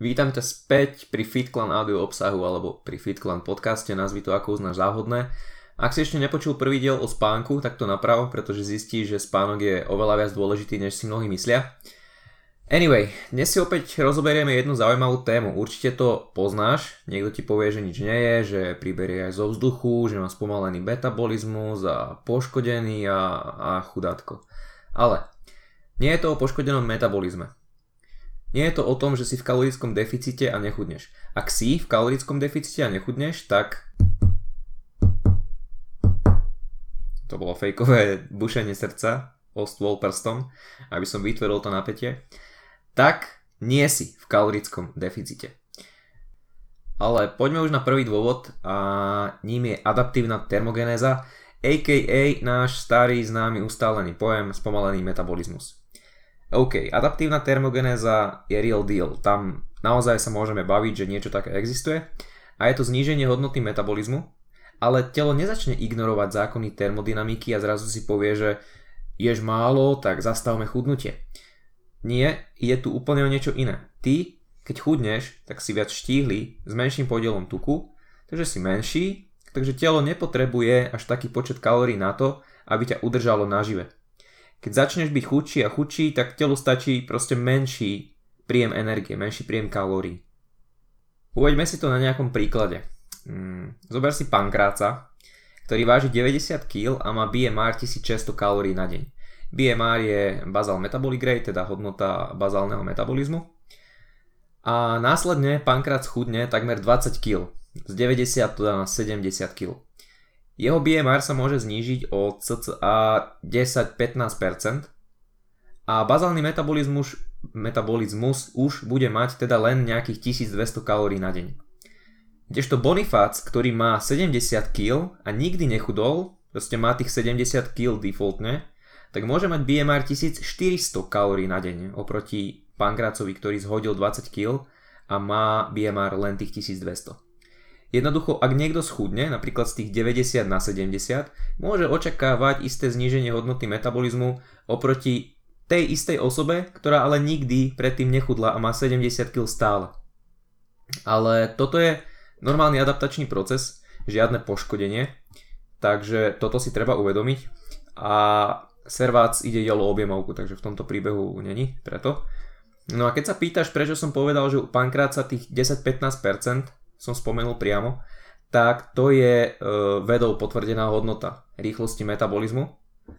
Vítam ťa späť pri FitClan audio obsahu alebo pri FitClan podcaste, nazvi to ako uznáš záhodné. Ak si ešte nepočul prvý diel o spánku, tak to naprav, pretože zistíš, že spánok je oveľa viac dôležitý, než si mnohí myslia. Anyway, dnes si opäť rozoberieme jednu zaujímavú tému. Určite to poznáš, niekto ti povie, že nič nie je, že priberie aj zo vzduchu, že má spomalený metabolizmus a poškodený a, a chudátko. Ale nie je to o poškodenom metabolizme. Nie je to o tom, že si v kalorickom deficite a nechudneš. Ak si v kalorickom deficite a nechudneš, tak... To bolo fejkové bušenie srdca o stôl prstom, aby som vytvoril to napätie. Tak nie si v kalorickom deficite. Ale poďme už na prvý dôvod a ním je adaptívna termogenéza, a.k.a. náš starý známy ustálený pojem spomalený metabolizmus. OK, adaptívna termogenéza je real deal. Tam naozaj sa môžeme baviť, že niečo také existuje a je to zníženie hodnoty metabolizmu, ale telo nezačne ignorovať zákony termodynamiky a zrazu si povie, že ješ málo, tak zastavme chudnutie. Nie, je tu úplne o niečo iné. Ty, keď chudneš, tak si viac štíhly s menším podielom tuku, takže si menší, takže telo nepotrebuje až taký počet kalórií na to, aby ťa udržalo nažive. Keď začneš byť chudší a chudší, tak telu stačí proste menší príjem energie, menší príjem kalórií. Uveďme si to na nejakom príklade. Hmm, zober si pankráca, ktorý váži 90 kg a má BMR 1600 kalórií na deň. BMR je basal metabolic rate, teda hodnota bazálneho metabolizmu. A následne pankrác chudne takmer 20 kg. Z 90 to dá na 70 kg. Jeho BMR sa môže znížiť o cca 10-15% a bazálny metabolizmus, metabolizmus už bude mať teda len nejakých 1200 kalórií na deň. Kdežto Bonifác, ktorý má 70 kg a nikdy nechudol, proste má tých 70 kg defaultne, tak môže mať BMR 1400 kalórií na deň oproti Pankrácovi, ktorý zhodil 20 kg a má BMR len tých 1200. Jednoducho, ak niekto schudne, napríklad z tých 90 na 70, môže očakávať isté zníženie hodnoty metabolizmu oproti tej istej osobe, ktorá ale nikdy predtým nechudla a má 70 kg stále. Ale toto je normálny adaptačný proces, žiadne poškodenie, takže toto si treba uvedomiť a servác ide jelo objemovku, takže v tomto príbehu není preto. No a keď sa pýtaš, prečo som povedal, že u pankráca tých 10-15% som spomenul priamo, tak to je e, vedou potvrdená hodnota rýchlosti metabolizmu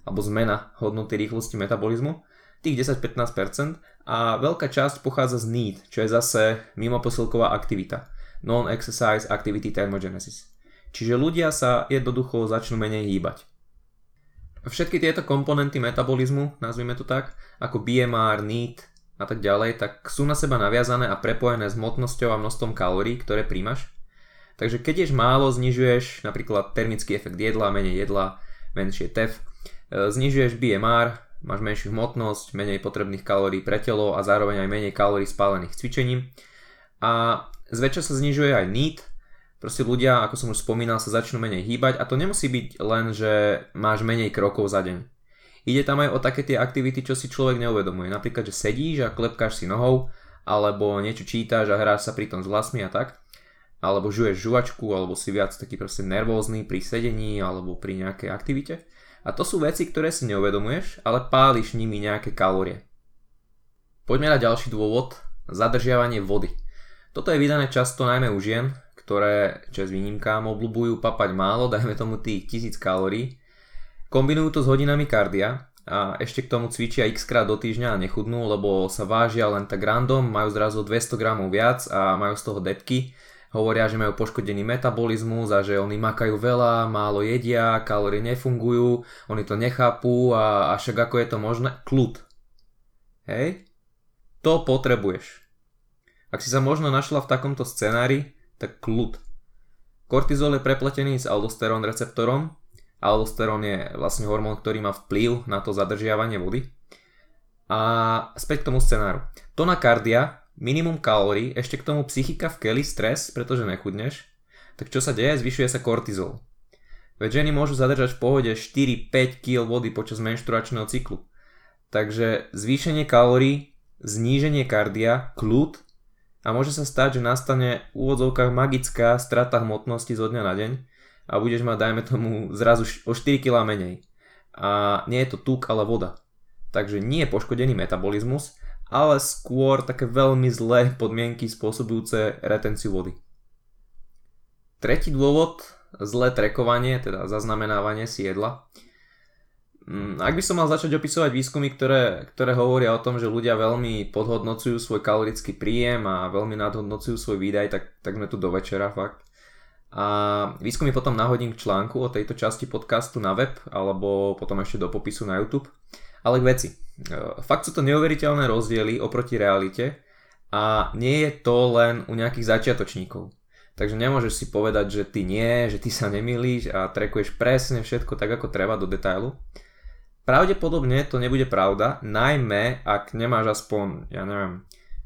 alebo zmena hodnoty rýchlosti metabolizmu tých 10-15% a veľká časť pochádza z NEAT, čo je zase mimo posilková aktivita. Non-exercise activity thermogenesis. Čiže ľudia sa jednoducho začnú menej hýbať. Všetky tieto komponenty metabolizmu, nazvime to tak, ako BMR, NEAT, a tak ďalej, tak sú na seba naviazané a prepojené s hmotnosťou a množstvom kalórií, ktoré príjmaš. Takže keď ješ málo, znižuješ napríklad termický efekt jedla, menej jedla, menšie TEF, e, znižuješ BMR, máš menšiu hmotnosť, menej potrebných kalórií pre telo a zároveň aj menej kalórií spálených cvičením. A zväčša sa znižuje aj NEAT, proste ľudia, ako som už spomínal, sa začnú menej hýbať a to nemusí byť len, že máš menej krokov za deň. Ide tam aj o také tie aktivity, čo si človek neuvedomuje. Napríklad, že sedíš a klepkáš si nohou, alebo niečo čítaš a hráš sa pri tom s vlasmi a tak. Alebo žuješ žuvačku, alebo si viac taký proste nervózny pri sedení alebo pri nejakej aktivite. A to sú veci, ktoré si neuvedomuješ, ale páliš nimi nejaké kalórie. Poďme na ďalší dôvod, zadržiavanie vody. Toto je vydané často najmä u žien, ktoré, čas výnimkám, obľúbujú papať málo, dajme tomu tých 1000 kalórií, Kombinujú to s hodinami kardia a ešte k tomu cvičia x krát do týždňa a nechudnú, lebo sa vážia len tak random, majú zrazu 200 gramov viac a majú z toho depky. Hovoria, že majú poškodený metabolizmus a že oni makajú veľa, málo jedia, kalórie nefungujú, oni to nechápu a, a však ako je to možné? Kľud. Hej? To potrebuješ. Ak si sa možno našla v takomto scenári, tak kľud. Kortizol je prepletený s aldosterón receptorom, Aldosterón je vlastne hormón, ktorý má vplyv na to zadržiavanie vody. A späť k tomu scenáru. Tonakardia, minimum kalórií, ešte k tomu psychika v keli, stres, pretože nechudneš. Tak čo sa deje? Zvyšuje sa kortizol. Veď ženy môžu zadržať v pohode 4-5 kg vody počas menštruačného cyklu. Takže zvýšenie kalórií, zníženie kardia, kľud a môže sa stať, že nastane v úvodzovkách magická strata hmotnosti zo dňa na deň a budeš mať, dajme tomu, zrazu o 4 kg menej. A nie je to tuk, ale voda. Takže nie je poškodený metabolizmus, ale skôr také veľmi zlé podmienky spôsobujúce retenciu vody. Tretí dôvod, zlé trekovanie, teda zaznamenávanie si jedla. Mm, ak by som mal začať opisovať výskumy, ktoré, ktoré hovoria o tom, že ľudia veľmi podhodnocujú svoj kalorický príjem a veľmi nadhodnocujú svoj výdaj, tak, tak sme tu do večera fakt. A výskumy potom nahodím k článku o tejto časti podcastu na web alebo potom ešte do popisu na YouTube. Ale k veci. E, fakt sú to neuveriteľné rozdiely oproti realite a nie je to len u nejakých začiatočníkov. Takže nemôžeš si povedať, že ty nie, že ty sa nemýliš a trekuješ presne všetko tak, ako treba do detailu. Pravdepodobne to nebude pravda, najmä ak nemáš aspoň, ja neviem,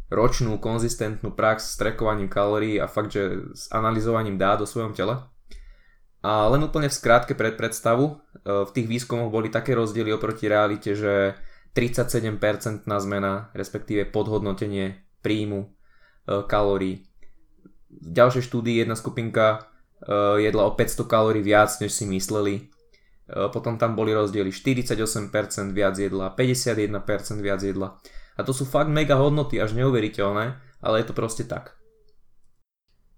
ročnú konzistentnú prax s trekovaním kalórií a fakt, že s analyzovaním dá do svojom tele. A len úplne v skrátke pred predstavu, e, v tých výskumoch boli také rozdiely oproti realite, že 37% zmena, respektíve podhodnotenie príjmu e, kalórií. V ďalšej štúdii jedna skupinka e, jedla o 500 kalórií viac, než si mysleli potom tam boli rozdiely 48% viac jedla, 51% viac jedla. A to sú fakt mega hodnoty, až neuveriteľné, ale je to proste tak.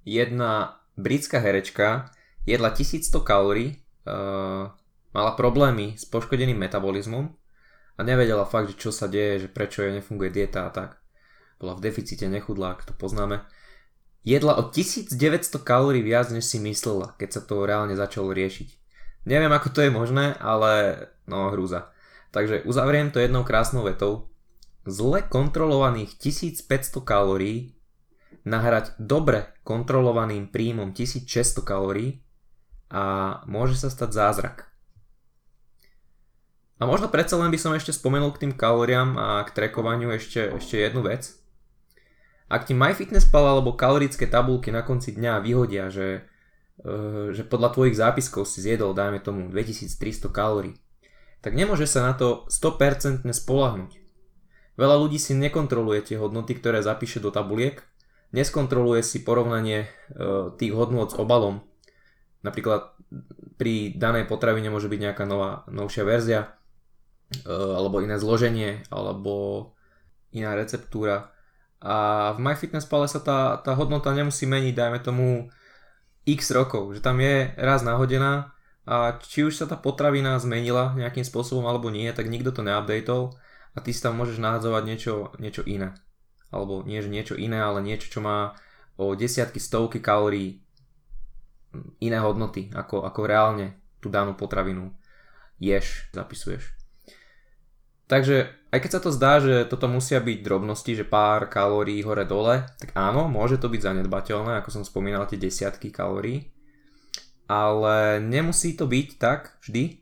Jedna britská herečka jedla 1100 kalórií, uh, mala problémy s poškodeným metabolizmom a nevedela fakt, že čo sa deje, že prečo jej nefunguje dieta a tak. Bola v deficite, nechudla, ak to poznáme. Jedla o 1900 kalórií viac, než si myslela, keď sa to reálne začalo riešiť. Neviem, ako to je možné, ale no hrúza. Takže uzavriem to jednou krásnou vetou. Zle kontrolovaných 1500 kalórií nahrať dobre kontrolovaným príjmom 1600 kalórií a môže sa stať zázrak. A možno predsa len by som ešte spomenul k tým kalóriám a k trekovaniu ešte, ešte jednu vec. Ak ti MyFitnessPal alebo kalorické tabulky na konci dňa vyhodia, že Eh, že podľa tvojich zápiskov si zjedol, dajme tomu, 2300 kalórií, tak nemôže sa na to 100% spolahnuť. Veľa ľudí si nekontroluje tie hodnoty, ktoré zapíše do tabuliek, neskontroluje si porovnanie eh, tých hodnot s obalom. Napríklad pri danej potravine môže byť nejaká nová, novšia verzia, eh, alebo iné zloženie, alebo iná receptúra. A v MyFitnessPale sa tá, tá hodnota nemusí meniť, dajme tomu x rokov, že tam je raz nahodená a či už sa tá potravina zmenila nejakým spôsobom alebo nie, tak nikto to neupdateol a ty si tam môžeš nahadzovať niečo, niečo iné. Alebo nie, že niečo iné, ale niečo, čo má o desiatky, stovky kalórií iné hodnoty, ako, ako reálne tú danú potravinu ješ, zapisuješ. Takže aj keď sa to zdá, že toto musia byť drobnosti, že pár kalórií hore-dole, tak áno, môže to byť zanedbateľné, ako som spomínal tie desiatky kalórií, ale nemusí to byť tak vždy. E,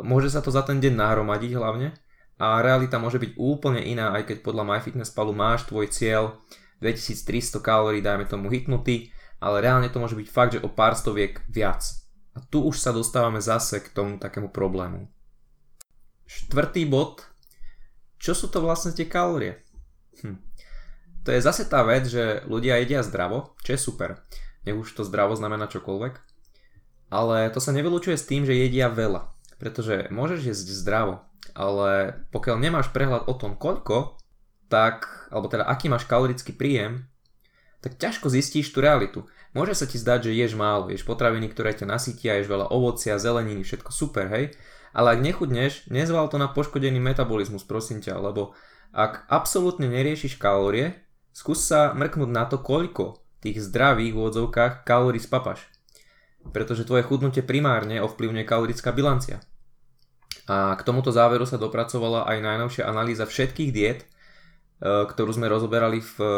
môže sa to za ten deň nahromadiť hlavne a realita môže byť úplne iná, aj keď podľa MyFitnessPalu máš tvoj cieľ 2300 kalórií, dajme tomu hitnutý, ale reálne to môže byť fakt, že o pár stoviek viac. A tu už sa dostávame zase k tomu takému problému. Štvrtý bod. Čo sú to vlastne tie kalórie? Hm. To je zase tá vec, že ľudia jedia zdravo, čo je super. Nech už to zdravo znamená čokoľvek. Ale to sa nevylučuje s tým, že jedia veľa. Pretože môžeš jesť zdravo, ale pokiaľ nemáš prehľad o tom koľko, tak, alebo teda aký máš kalorický príjem, tak ťažko zistíš tú realitu. Môže sa ti zdať, že ješ málo, ješ potraviny, ktoré ťa nasytia, ješ veľa ovocia, zeleniny, všetko super, hej, ale ak nechudneš, nezval to na poškodený metabolizmus, prosím ťa, lebo ak absolútne neriešiš kalórie, skús sa mrknúť na to, koľko tých zdravých v odzovkách kalórií spapaš. Pretože tvoje chudnutie primárne ovplyvňuje kalorická bilancia. A k tomuto záveru sa dopracovala aj najnovšia analýza všetkých diet, e, ktorú sme rozoberali v e,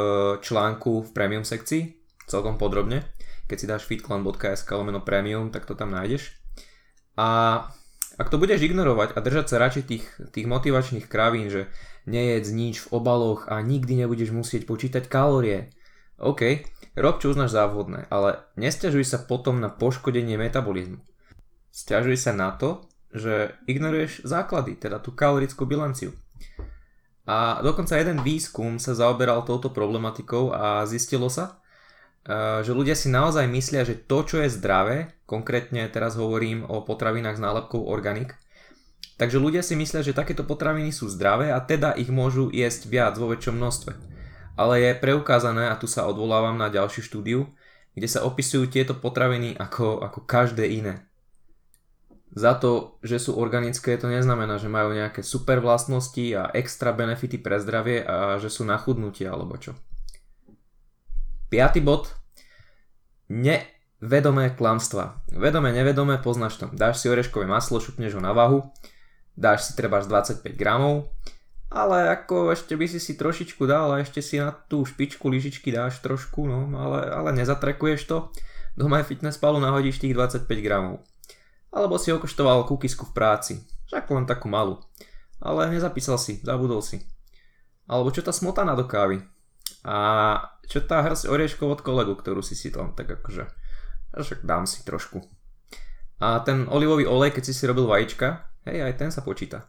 článku v premium sekcii, celkom podrobne. Keď si dáš fitclan.sk lomeno premium, tak to tam nájdeš. A ak to budeš ignorovať a držať sa radšej tých, tých motivačných kravín, že nejedz nič v obaloch a nikdy nebudeš musieť počítať kalórie, OK, rob čo uznáš za vhodné, ale nestiažuj sa potom na poškodenie metabolizmu. Stiažuj sa na to, že ignoruješ základy, teda tú kalorickú bilanciu. A dokonca jeden výskum sa zaoberal touto problematikou a zistilo sa, že ľudia si naozaj myslia, že to, čo je zdravé, konkrétne teraz hovorím o potravinách s nálepkou organik, takže ľudia si myslia, že takéto potraviny sú zdravé a teda ich môžu jesť viac vo väčšom množstve. Ale je preukázané, a tu sa odvolávam na ďalšiu štúdiu, kde sa opisujú tieto potraviny ako, ako každé iné. Za to, že sú organické, to neznamená, že majú nejaké super vlastnosti a extra benefity pre zdravie a že sú na chudnutie alebo čo. Piatý bod. Nevedomé klamstva. Vedomé, nevedomé, poznáš to. Dáš si oreškové maslo, šupneš ho na váhu, dáš si treba 25 gramov, ale ako ešte by si si trošičku dal a ešte si na tú špičku lyžičky dáš trošku, no, ale, ale nezatrekuješ to. Do My Fitness Palu nahodíš tých 25 gramov. Alebo si okoštoval kukisku v práci, však len takú malú. Ale nezapísal si, zabudol si. Alebo čo tá smotana do kávy. A čo tá hrsť orieškov od kolegu, ktorú si si tam tak akože, však dám si trošku. A ten olivový olej, keď si si robil vajíčka, hej, aj ten sa počíta.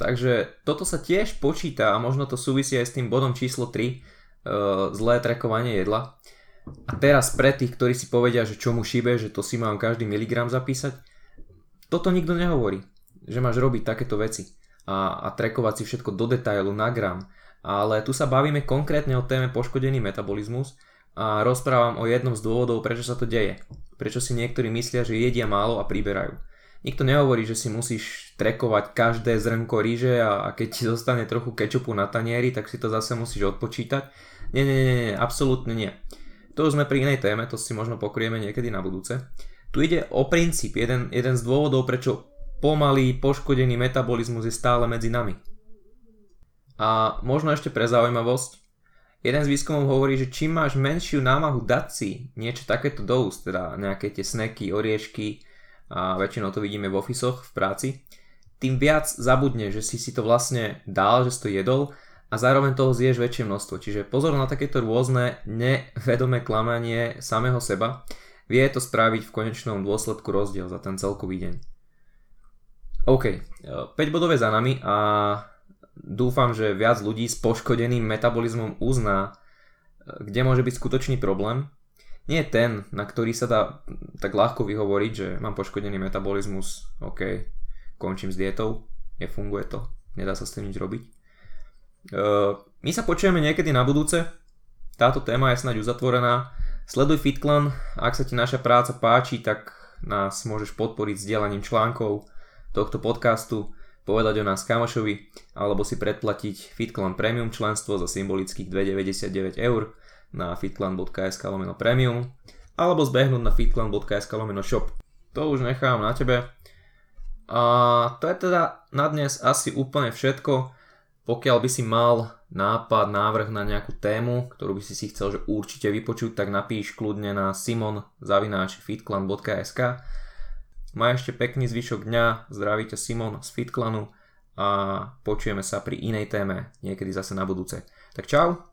Takže toto sa tiež počíta a možno to súvisí aj s tým bodom číslo 3, uh, e, zlé trekovanie jedla. A teraz pre tých, ktorí si povedia, že čo mu šíbe, že to si mám každý miligram zapísať, toto nikto nehovorí, že máš robiť takéto veci a, a trekovať si všetko do detailu na gram ale tu sa bavíme konkrétne o téme poškodený metabolizmus a rozprávam o jednom z dôvodov, prečo sa to deje. Prečo si niektorí myslia, že jedia málo a priberajú. Nikto nehovorí, že si musíš trekovať každé zrnko ríže a, a keď ti zostane trochu kečupu na tanieri, tak si to zase musíš odpočítať. Nie, nie, nie, nie, absolútne nie. To už sme pri inej téme, to si možno pokrieme niekedy na budúce. Tu ide o princíp, jeden, jeden z dôvodov, prečo pomalý, poškodený metabolizmus je stále medzi nami. A možno ešte pre zaujímavosť, jeden z výskumov hovorí, že čím máš menšiu námahu dať si niečo takéto do úst, teda nejaké tie sneky, oriešky a väčšinou to vidíme v ofisoch, v práci, tým viac zabudne, že si si to vlastne dal, že si to jedol a zároveň toho zješ väčšie množstvo. Čiže pozor na takéto rôzne nevedomé klamanie samého seba. Vie to spraviť v konečnom dôsledku rozdiel za ten celkový deň. OK, 5 bodové za nami a dúfam, že viac ľudí s poškodeným metabolizmom uzná, kde môže byť skutočný problém. Nie je ten, na ktorý sa dá tak ľahko vyhovoriť, že mám poškodený metabolizmus, OK, končím s dietou, nefunguje to, nedá sa s tým nič robiť. Uh, my sa počujeme niekedy na budúce, táto téma je snáď uzatvorená. Sleduj FitClan, ak sa ti naša práca páči, tak nás môžeš podporiť sdielaním článkov tohto podcastu povedať o nás kamošovi alebo si predplatiť FitClan Premium členstvo za symbolických 2,99 eur na fitclan.sk lomeno premium alebo zbehnúť na fitclan.sk lomeno shop. To už nechám na tebe. A to je teda na dnes asi úplne všetko. Pokiaľ by si mal nápad, návrh na nejakú tému, ktorú by si si chcel že určite vypočuť, tak napíš kľudne na simon.fitclan.sk Maj ešte pekný zvyšok dňa, zdraví ťa Simon z Fitklanu a počujeme sa pri inej téme niekedy zase na budúce. Tak čau!